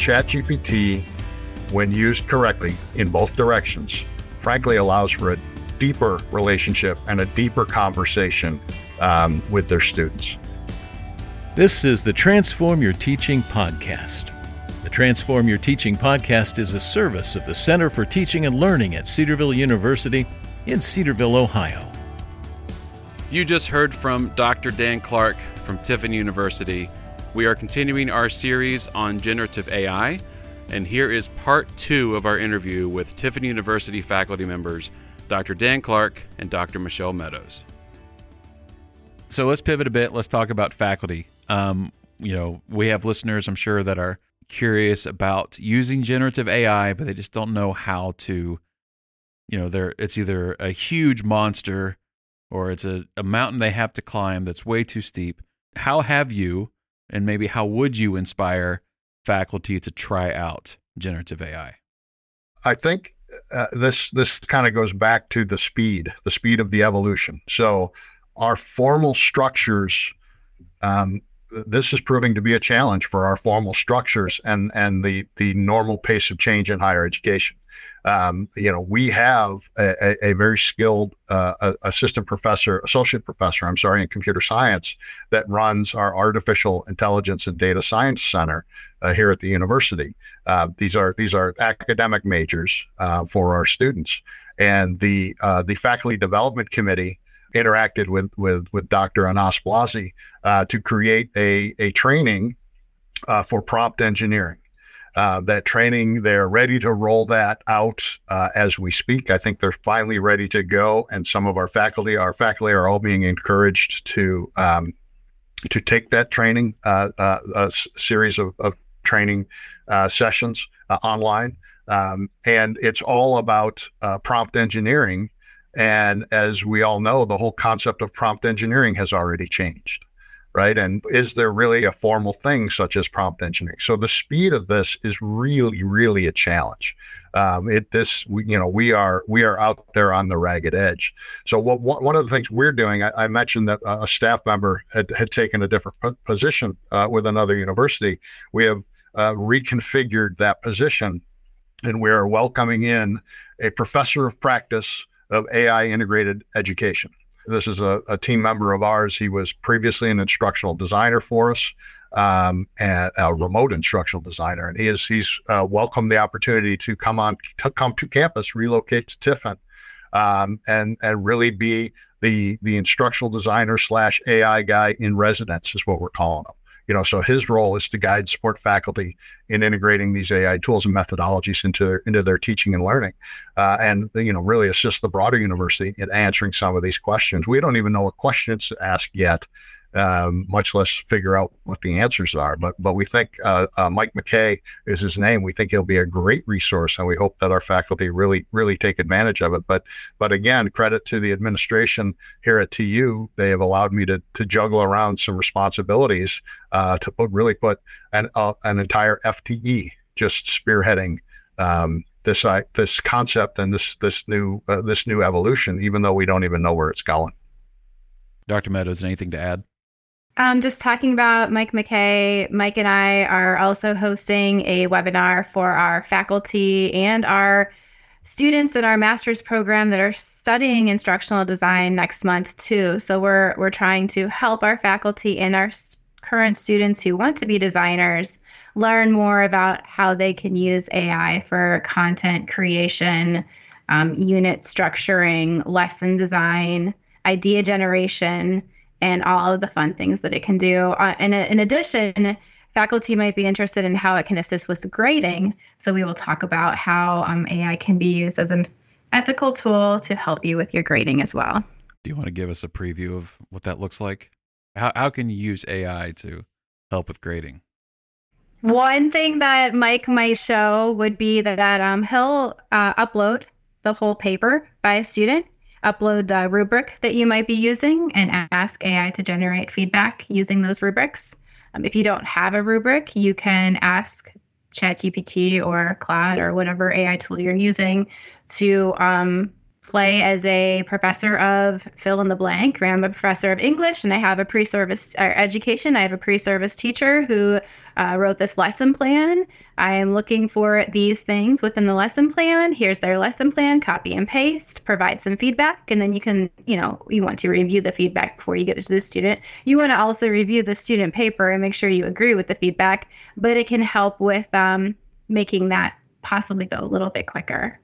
ChatGPT, when used correctly in both directions, frankly allows for a deeper relationship and a deeper conversation um, with their students. This is the Transform Your Teaching podcast. The Transform Your Teaching podcast is a service of the Center for Teaching and Learning at Cedarville University in Cedarville, Ohio. You just heard from Dr. Dan Clark from Tiffin University. We are continuing our series on generative AI, and here is part two of our interview with Tiffin University faculty members Dr. Dan Clark and Dr. Michelle Meadows. So let's pivot a bit. Let's talk about faculty. Um, you know, we have listeners, I'm sure, that are curious about using generative AI, but they just don't know how to. You know, they it's either a huge monster or it's a, a mountain they have to climb that's way too steep. How have you, and maybe how would you inspire faculty to try out generative AI? I think uh, this this kind of goes back to the speed, the speed of the evolution. So our formal structures, um, this is proving to be a challenge for our formal structures and and the the normal pace of change in higher education. Um, you know, we have a, a, very skilled uh, assistant professor, associate professor, I'm sorry, in computer science that runs our artificial intelligence and data science center uh, here at the university. Uh, these are these are academic majors uh, for our students, and the uh, the faculty development committee interacted with with with Dr. Anas Blasi uh, to create a a training for prompt engineering uh, that training. They're ready to roll that out uh, as we speak. I think they're finally ready to go, and some of our faculty, our faculty, are all being encouraged to um, to take that training, uh, uh a series of, of training uh, sessions online, um, and it's all about prompt engineering. And as we all know, the whole concept of prompt engineering has already changed right? And is there really a formal thing such as prompt engineering? So the speed of this is really, really a challenge. Um, it this we, you know we are we are out there on the ragged edge. So what, what one of the things we're doing, I, I mentioned that a staff member had, had taken a different position uh, with another university. We have uh, reconfigured that position, and we are welcoming in a professor of practice of AI integrated education. This is a, a, team member of ours. He was previously an instructional designer for us, um, and a remote instructional designer, and he is he's uh, welcomed the opportunity to come on to come to campus, relocate to Tiffin, um, and and really be the the instructional designer slash AI guy in residence is what we're calling him you know so his role is to guide support faculty in integrating these ai tools and methodologies into their, into their teaching and learning uh, and you know really assist the broader university in answering some of these questions. We don't even know what questions to ask yet um, much less figure out what the answers are. But but we think uh, uh, Mike McKay is his name. We think he'll be a great resource, and we hope that our faculty really really take advantage of it. But but again, credit to the administration here at TU. They have allowed me to to juggle around some responsibilities uh, to put really put an uh, an entire FTE just spearheading. Um, this uh, this concept and this this new uh, this new evolution, even though we don't even know where it's going. Dr. Meadows, anything to add? Um, just talking about Mike McKay. Mike and I are also hosting a webinar for our faculty and our students in our master's program that are studying instructional design next month too. So we're we're trying to help our faculty and our current students who want to be designers learn more about how they can use AI for content creation, um, unit structuring, lesson design, idea generation and all of the fun things that it can do. Uh, and in addition, faculty might be interested in how it can assist with grading. So we will talk about how um, AI can be used as an ethical tool to help you with your grading as well. Do you want to give us a preview of what that looks like? How, how can you use AI to help with grading? One thing that Mike might show would be that, that um, he'll uh, upload the whole paper by a student upload the rubric that you might be using and ask AI to generate feedback using those rubrics. Um, if you don't have a rubric, you can ask ChatGPT or Claude or whatever AI tool you're using to um, play as a professor of fill in the blank. I'm a professor of English and I have a pre service education. I have a pre service teacher who uh, wrote this lesson plan. I am looking for these things within the lesson plan. Here's their lesson plan, copy and paste, provide some feedback. And then you can, you know, you want to review the feedback before you get to the student. You want to also review the student paper and make sure you agree with the feedback, but it can help with um, making that possibly go a little bit quicker.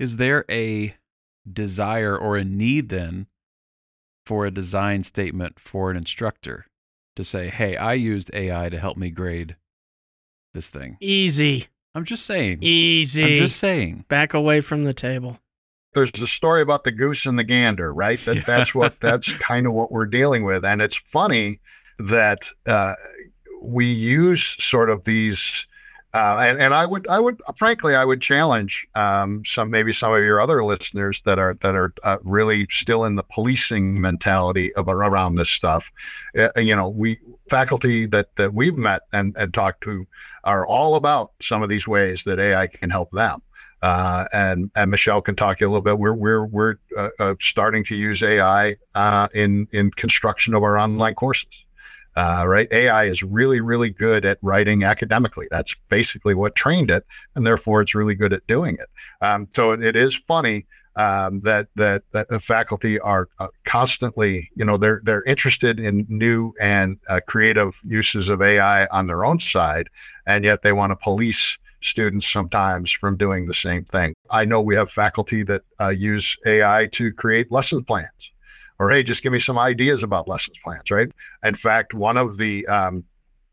Is there a desire or a need then for a design statement for an instructor to say, hey, I used AI to help me grade this thing? Easy. I'm just saying. Easy. I'm just saying. Back away from the table. There's the story about the goose and the gander, right? That Yeah. that's what that's kind of what we're dealing with, and it's funny that uh, we use sort of these. Uh, and, and I would, I would, frankly, I would challenge um, some, maybe some of your other listeners that are that are uh, really still in the policing mentality of around this stuff. Uh, you know, we faculty that that we've met and, and talked to are all about some of these ways that AI can help them. Uh, and and Michelle can talk a little bit. We're we're we're uh, uh, starting to use AI uh, in in construction of our online courses. Uh, right, AI is really really good at writing academically. That's basically what trained it, and therefore it's really good at doing it. Um, so it, it is funny um, that that that the faculty are uh, constantly, you know, they're they're interested in new and uh, creative uses of AI on their own side, and yet they want to police students sometimes from doing the same thing. I know we have faculty that uh, use AI to create lesson plans, or hey, just give me some ideas about lessons plans. Right. In fact, one of the um,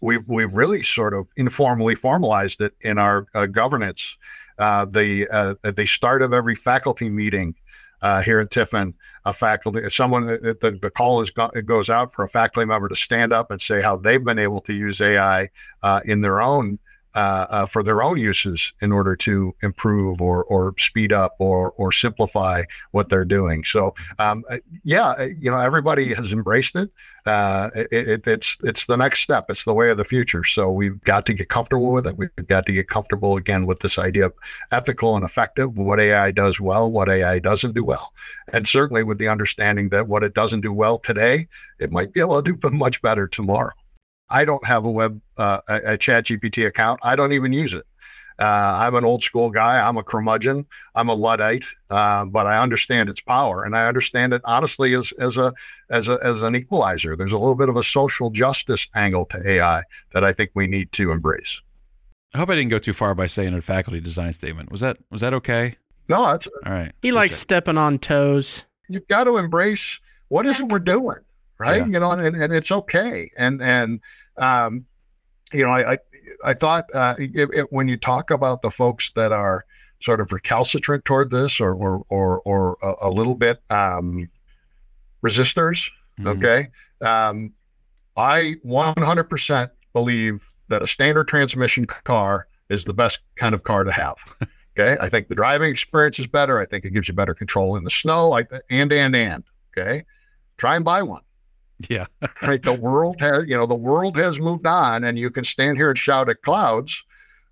we've we've really sort of informally formalized it in our uh, governance. Uh, the uh, at the start of every faculty meeting uh, here at Tiffin, a faculty, someone, the, the call is go, it goes out for a faculty member to stand up and say how they've been able to use AI uh, in their own uh, uh, for their own uses in order to improve or or speed up or or simplify what they're doing. So um, uh, yeah, uh, you know everybody has embraced it. Uh, it, it. It's it's the next step. It's the way of the future. So we've got to get comfortable with it. We've got to get comfortable again with this idea of ethical and effective. What AI does well, what AI doesn't do well, and certainly with the understanding that what it doesn't do well today, it might be able to do much better tomorrow. I don't have a web uh, a, a Chat GPT account. I don't even use it. Uh, I'm an old school guy. I'm a curmudgeon. I'm a luddite, uh, but I understand its power, and I understand it honestly as as a as a as an equalizer. There's a little bit of a social justice angle to AI that I think we need to embrace. I hope I didn't go too far by saying a faculty design statement. Was that was that okay? No, that's All right. He likes stepping on toes. you've got to embrace what is it we're doing, right? Yeah. You know, and, and it's okay. And and um, you know, I I, I thought uh, it, it, when you talk about the folks that are sort of recalcitrant toward this, or or or, or a, a little bit um, resistors, Mhm. okay, um, I 100% believe that a standard transmission car is the best kind of car to have. Okay, I think the driving experience is better. I think it gives you better control in the snow. I, and and and okay, try and buy one. Yeah. Right, the world has you know the world has moved on, and you can stand here and shout at clouds,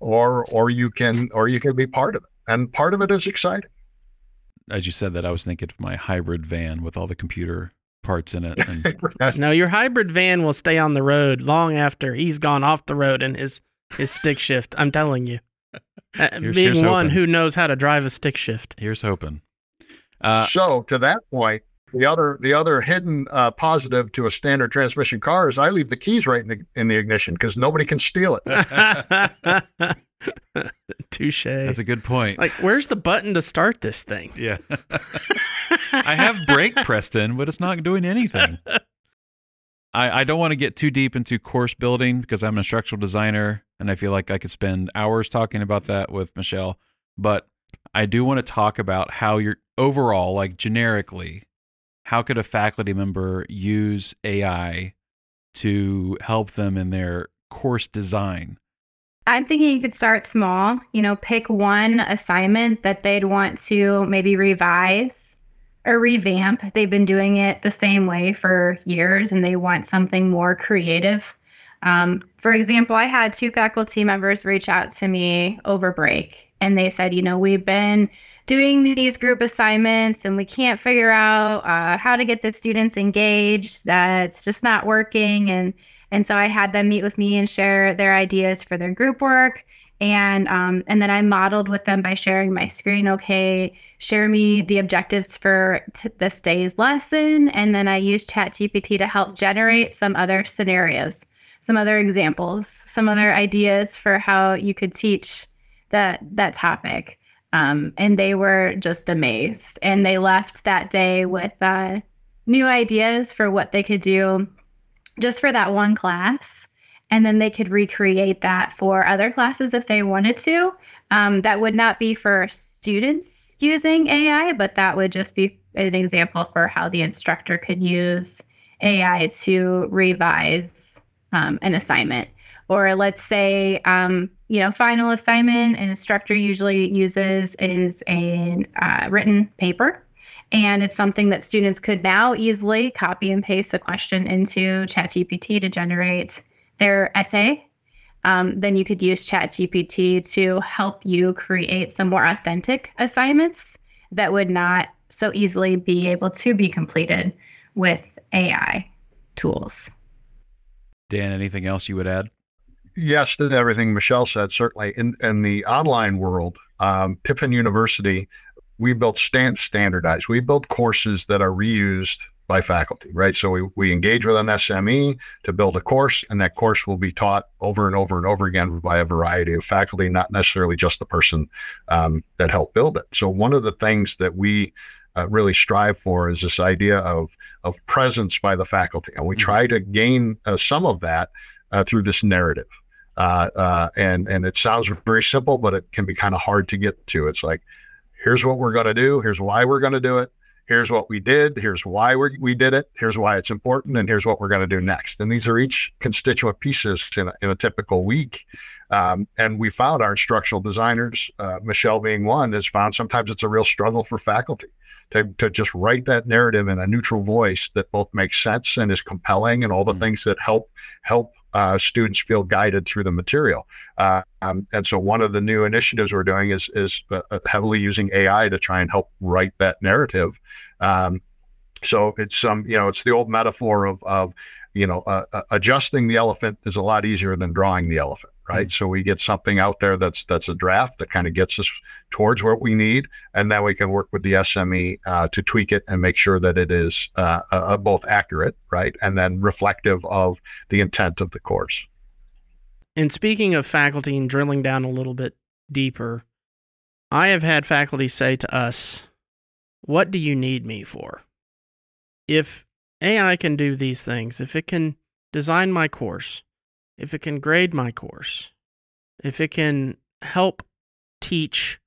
or or you can or you can be part of it, and part of it is exciting. As you said that, I was thinking of my hybrid van with all the computer parts in it. And No, your hybrid van will stay on the road long after he's gone off the road and his his stick shift. I'm telling you. Uh, Here's- being here's one hoping. who knows how to drive a stick shift. here's hoping. Uh, so to that point, the other the other hidden uh, positive to a standard transmission car is I leave the keys right in the, in the ignition because nobody can steal it. Touche. that's a good point. like, where's the button to start this thing? yeah. I have brake pressed in, but it's not doing anything. I, I don't want to get too deep into course building because I'm an instructional designer and I feel like I could spend hours talking about that with Michelle. But I do want to talk about how you're overall, like generically, how could a faculty member use AI to help them in their course design? I'm thinking you could start small, you know, pick one assignment that they'd want to maybe revise or revamp. They've been doing it the same way for years and they want something more creative. Um, for example, I had two faculty members reach out to me over break and they said, you know, we've been doing these group assignments and we can't figure out uh, how to get the students engaged. That's just not working. And and so I had them meet with me and share their ideas for their group work. And um, and then I modeled with them by sharing my screen. Okay, share me the objectives for t- this day's lesson, and then I used ChatGPT to help generate some other scenarios, some other examples, some other ideas for how you could teach that that topic. Um, and they were just amazed. And they left that day with uh, new ideas for what they could do just for that one class. And then they could recreate that for other classes if they wanted to. Um, that would not be for students using AI, but that would just be an example for how the instructor could use AI to revise um, an assignment. Or let's say, um, you know, final assignment an instructor usually uses is a uh, written paper. And it's something that students could now easily copy and paste a question into ChatGPT to generate their essay. Um, then you could use ChatGPT to help you create some more authentic assignments that would not so easily be able to be completed with AI tools. Dan, anything else you would add? Yes to everything Michelle said. Certainly, in in the online world, um, Tiffin University, we built stand standardized. We build courses that are reused by faculty, right? So we, we engage with an SME to build a course, and that course will be taught over and over and over again by a variety of faculty, not necessarily just the person um, that helped build it. So one of the things that we uh, really strive for is this idea of of presence by the faculty, and we mm-hmm. try to gain uh, some of that uh, through this narrative. Uh, uh, and and it sounds very simple, but it can be kind of hard to get to. It's like, here's what we're going to do. Here's why we're going to do it. Here's what we did. Here's why we we did it. Here's why it's important, and here's what we're going to do next. And these are each constituent pieces in a, in a typical week. Um, and we found our instructional designers, uh, Michelle being one, has found sometimes it's a real struggle for faculty to, to just write that narrative in a neutral voice that both makes sense and is compelling and all the mm-hmm. things that help help uh, students feel guided through the material. Uh, um, and so one of the new initiatives we're doing is is uh, uh heavily using AI to try and help write that narrative. Um, so it's some, um, you know, it's the old metaphor of of you know, uh, uh, adjusting the elephant is a lot easier than drawing the elephant, right? Mm-hmm. So we get something out there that's that's a draft that kind of gets us towards what we need, and then we can work with the SME uh, to tweak it and make sure that it is uh, uh, both accurate, right, and then reflective of the intent of the course. And speaking of faculty and drilling down a little bit deeper, I have had faculty say to us, "What do you need me for?" If AI can do these things. If it can design my course, if it can grade my course, if it can help teach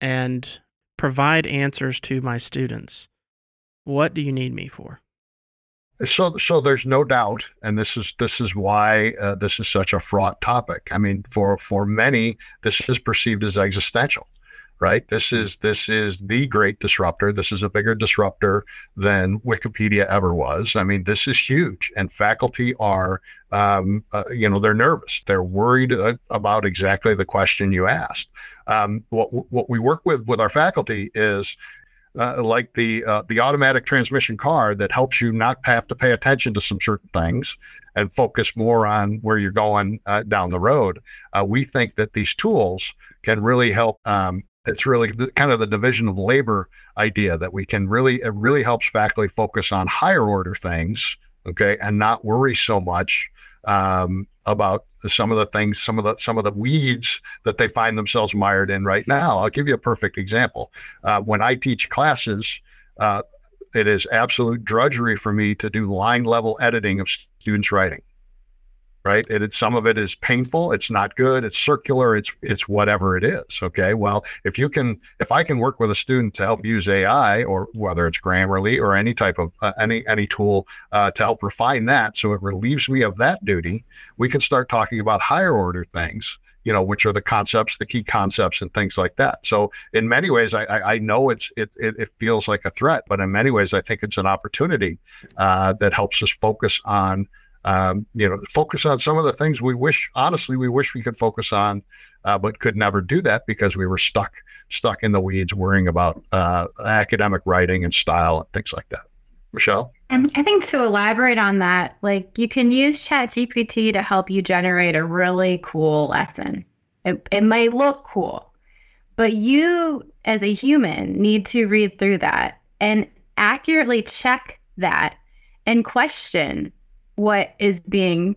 and provide answers to my students, what do you need me for? So, so there's no doubt, and this is this is why uh, this is such a fraught topic. I mean, for for many, this is perceived as existential right? This is this is the great disruptor. This is a bigger disruptor than Wikipedia ever was. I mean, this is huge, and faculty are, um, uh, you know, they're nervous. They're worried uh, about exactly the question you asked. Um, what what we work with with our faculty is. Uh, like the uh, the automatic transmission car that helps you not have to pay attention to some certain things and focus more on where you're going uh, down the road. Uh, we think that these tools can really help um, it's really kind of the division of labor idea that we can really it really helps faculty focus on higher order things okay and not worry so much um, about some of the things some of the some of the weeds that they find themselves mired in right now. I'll give you a perfect example. Uh, when i teach classes uh, it is absolute drudgery for me to do line level editing of students writing right? It, some of it is painful. It's not good. It's circular. It's it's whatever it is. Okay. Well, if you can, if I can work with a student to help use AI or whether it's Grammarly or any type of uh, any any tool uh, to help refine that, so it relieves me of that duty, we can start talking about higher order things. You know, which are the concepts, the key concepts, and things like that. So, in many ways, I, I, I know it's it, it, it feels like a threat, but in many ways, I think it's an opportunity uh, that helps us focus on um, you know, focus on some of the things we wish, honestly, we wish we could focus on, uh, but could never do that because we were stuck stuck in the weeds worrying about uh, academic writing and style and things like that. Michelle? And I think to elaborate on that, like you can use ChatGPT to help you generate a really cool lesson. It, it might look cool, but you as a human need to read through that and accurately check that and question what is being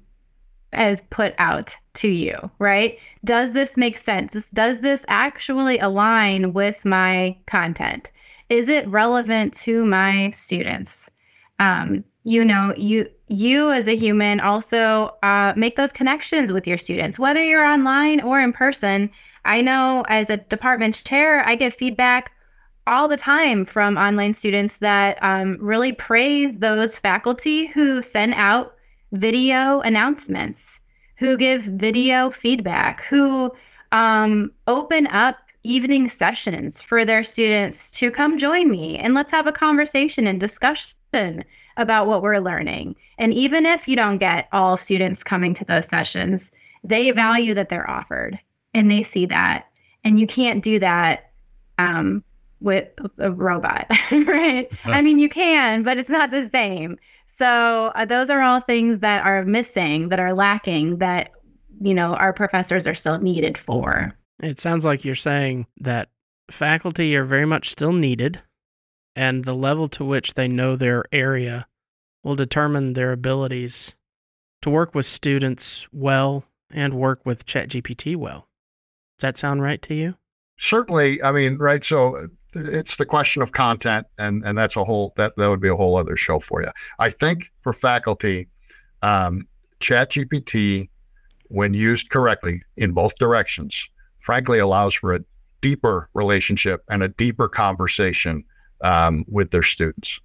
as put out to you, right? Does this make sense? Does this actually align with my content? Is it relevant to my students? Um, you know, you you as a human also uh, make those connections with your students, whether you're online or in person. I know as a department chair, I get feedback all the time from online students that um, really praise those faculty who send out video announcements, who give video feedback, who um, open up evening sessions for their students to come join me and let's have a conversation and discussion about what we're learning. And even if you don't get all students coming to those sessions, they value that they're offered and they see that. And you can't do that um, with a robot, right? I mean, you can, but it's not the same. So uh, those are all things that are missing, that are lacking, that you know our professors are still needed for. It sounds like you're saying that faculty are very much still needed, and the level to which they know their area will determine their abilities to work with students well and work with ChatGPT well. Does that sound right to you? Certainly. I mean, right. So it's the question of content, and and that's a whole that that would be a whole other show for you. I think for faculty, um, ChatGPT, when used correctly in both directions, frankly allows for a deeper relationship and a deeper conversation um, with their students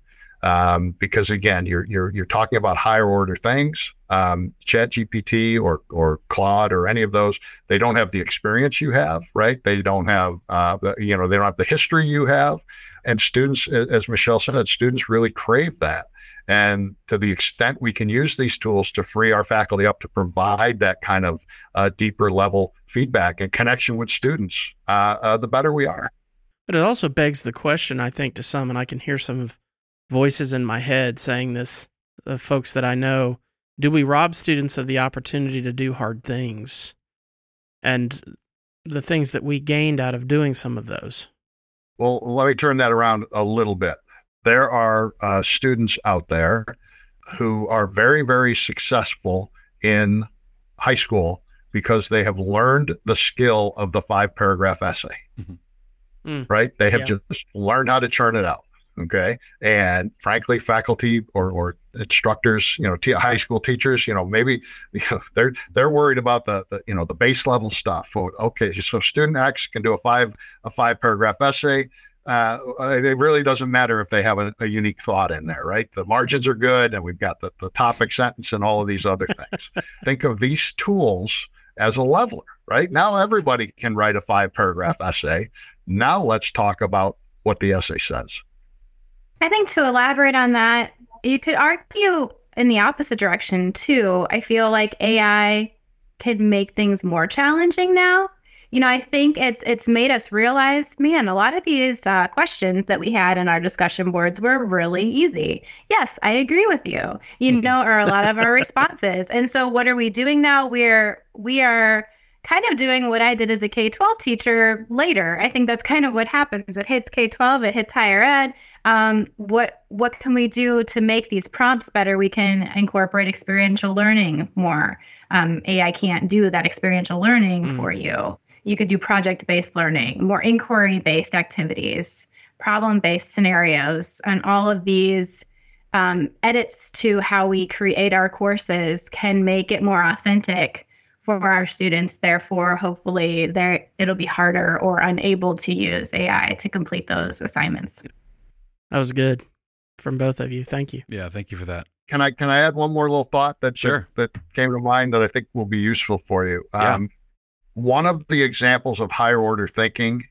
um, because again, you're you're you're talking about higher order things. Um, Chat GPT or or Claude or any of those, they don't have the experience you have, right? They don't have uh, the, you know they don't have the history you have, and students, as Michelle said, students really crave that. And to the extent we can use these tools to free our faculty up to provide that kind of uh, deeper level feedback and connection with students, uh, uh, the better we are. But it also begs the question, I think, to some, and I can hear some of voices in my head saying this of folks that I know do we rob students of the opportunity to do hard things and the things that we gained out of doing some of those? Well, let me turn that around a little bit. There are uh, students out there who are very, very successful in high school because they have learned the skill of the five paragraph essay. Mm-hmm. Mm. Right? They have yeah. just learned how to churn it out. Okay. And frankly, faculty or, or instructors, you know, t- high school teachers, you know, maybe you know, they're they're worried about the, the you know the base level stuff. Okay, so student X can do a five a five paragraph essay. Uh, it really doesn't matter if they have a, a, unique thought in there, right? The margins are good, and we've got the, the topic sentence and all of these other things. Think of these tools as a leveler, right? Now everybody can write a five paragraph essay. Now let's talk about what the essay says. I think to elaborate on that, you could argue in the opposite direction too. I feel like AI can make things more challenging now. You know, I think it's it's made us realize, man, a lot of these uh, questions that we had in our discussion boards were really easy. Yes, I agree with you. You mm-hmm. know, or a lot of our responses. And so, what are we doing now? We're we are kind of doing what I did as a K 12 teacher later. I think that's kind of what happens. It hits K 12, it hits higher ed um, what what can we do to make these prompts better? We can incorporate experiential learning more. Um, AI can't do that experiential learning mm. for you. You could do project based learning, more inquiry based activities, problem based scenarios, and all of these um, edits to how we create our courses can make it more authentic for our students. Therefore, hopefully, it'll be harder or unable to use AI to complete those assignments. That was good from both of you. Thank you. Yeah, thank you for that. Can I can I add one more little thought that sure. that, that came to mind that I think will be useful for you? Yeah. Um, one of the examples of higher order thinking,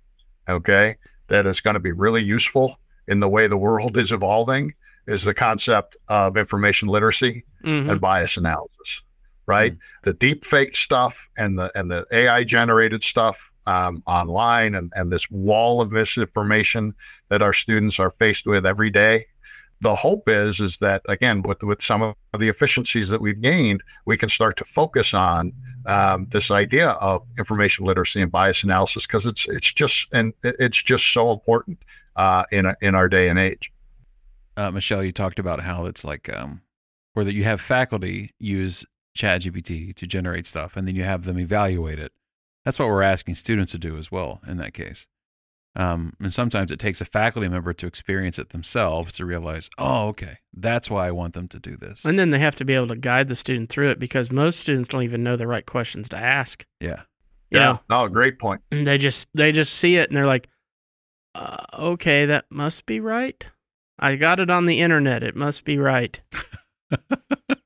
okay, that is going to be really useful in the way the world is evolving is the concept of information literacy mm-hmm. and bias analysis. Right, mm-hmm. the deep fake stuff and the and the AI generated stuff um, online and, and this wall of misinformation that our students are faced with every day. The hope is is that again with with some of the efficiencies that we've gained, we can start to focus on um, this idea of information literacy and bias analysis because it's it's just and it's just so important uh, in a, in our day and age. Uh, Michelle, you talked about how it's like um, where that you have faculty use ChatGPT to generate stuff, and then you have them evaluate it. That's what we're asking students to do as well in that case. Um, and sometimes it takes a faculty member to experience it themselves to realize, oh, okay, that's why I want them to do this. And then they have to be able to guide the student through it because most students don't even know the right questions to ask. Yeah. You yeah. know, No, great point. and they just they just see it and they're like, uh, okay, that must be right. I got it on the internet. It must be right.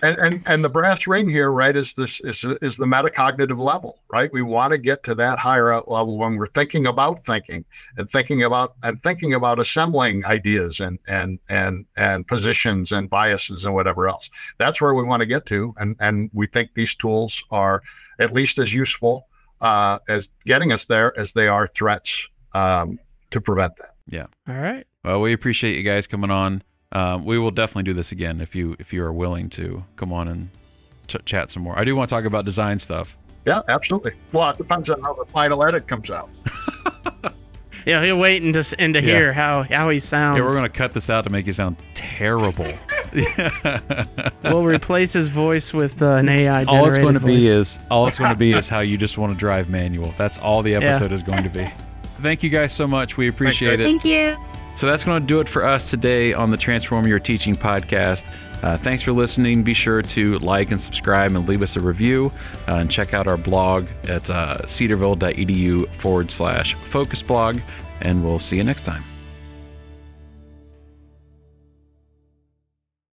And, and and the brass ring here, right, is this is is the metacognitive level, right? We want to get to that higher level when we're thinking about thinking and thinking about and thinking about assembling ideas and and and and positions and biases and whatever else. That's where we want to get to, and and we think these tools are at least as useful uh, as getting us there as they are threats um, to prevent that. Yeah. All right. Well, we appreciate you guys coming on. Um, we will definitely do this again if you if you are willing to come on and ch- chat some more. I do want to talk about design stuff. Yeah, absolutely. Well, it depends on how the final edit comes out. Yeah, he'll wait and to and to Yeah. hear how how he sounds. Yeah, we're gonna cut this out to make you sound terrible. we'll replace his voice with uh, an AI. all it's going to voice. be is all it's going to be is how you just want to drive manual. That's all the episode is going to be. Thank you guys so much. We appreciate it. Thank you. So that's going to do it for us today on the Transform Your Teaching podcast. Uh, thanks for listening. Be sure to like and subscribe and leave us a review. Uh, and check out our blog at uh, cedarville.edu forward slash focus blog. And we'll see you next time.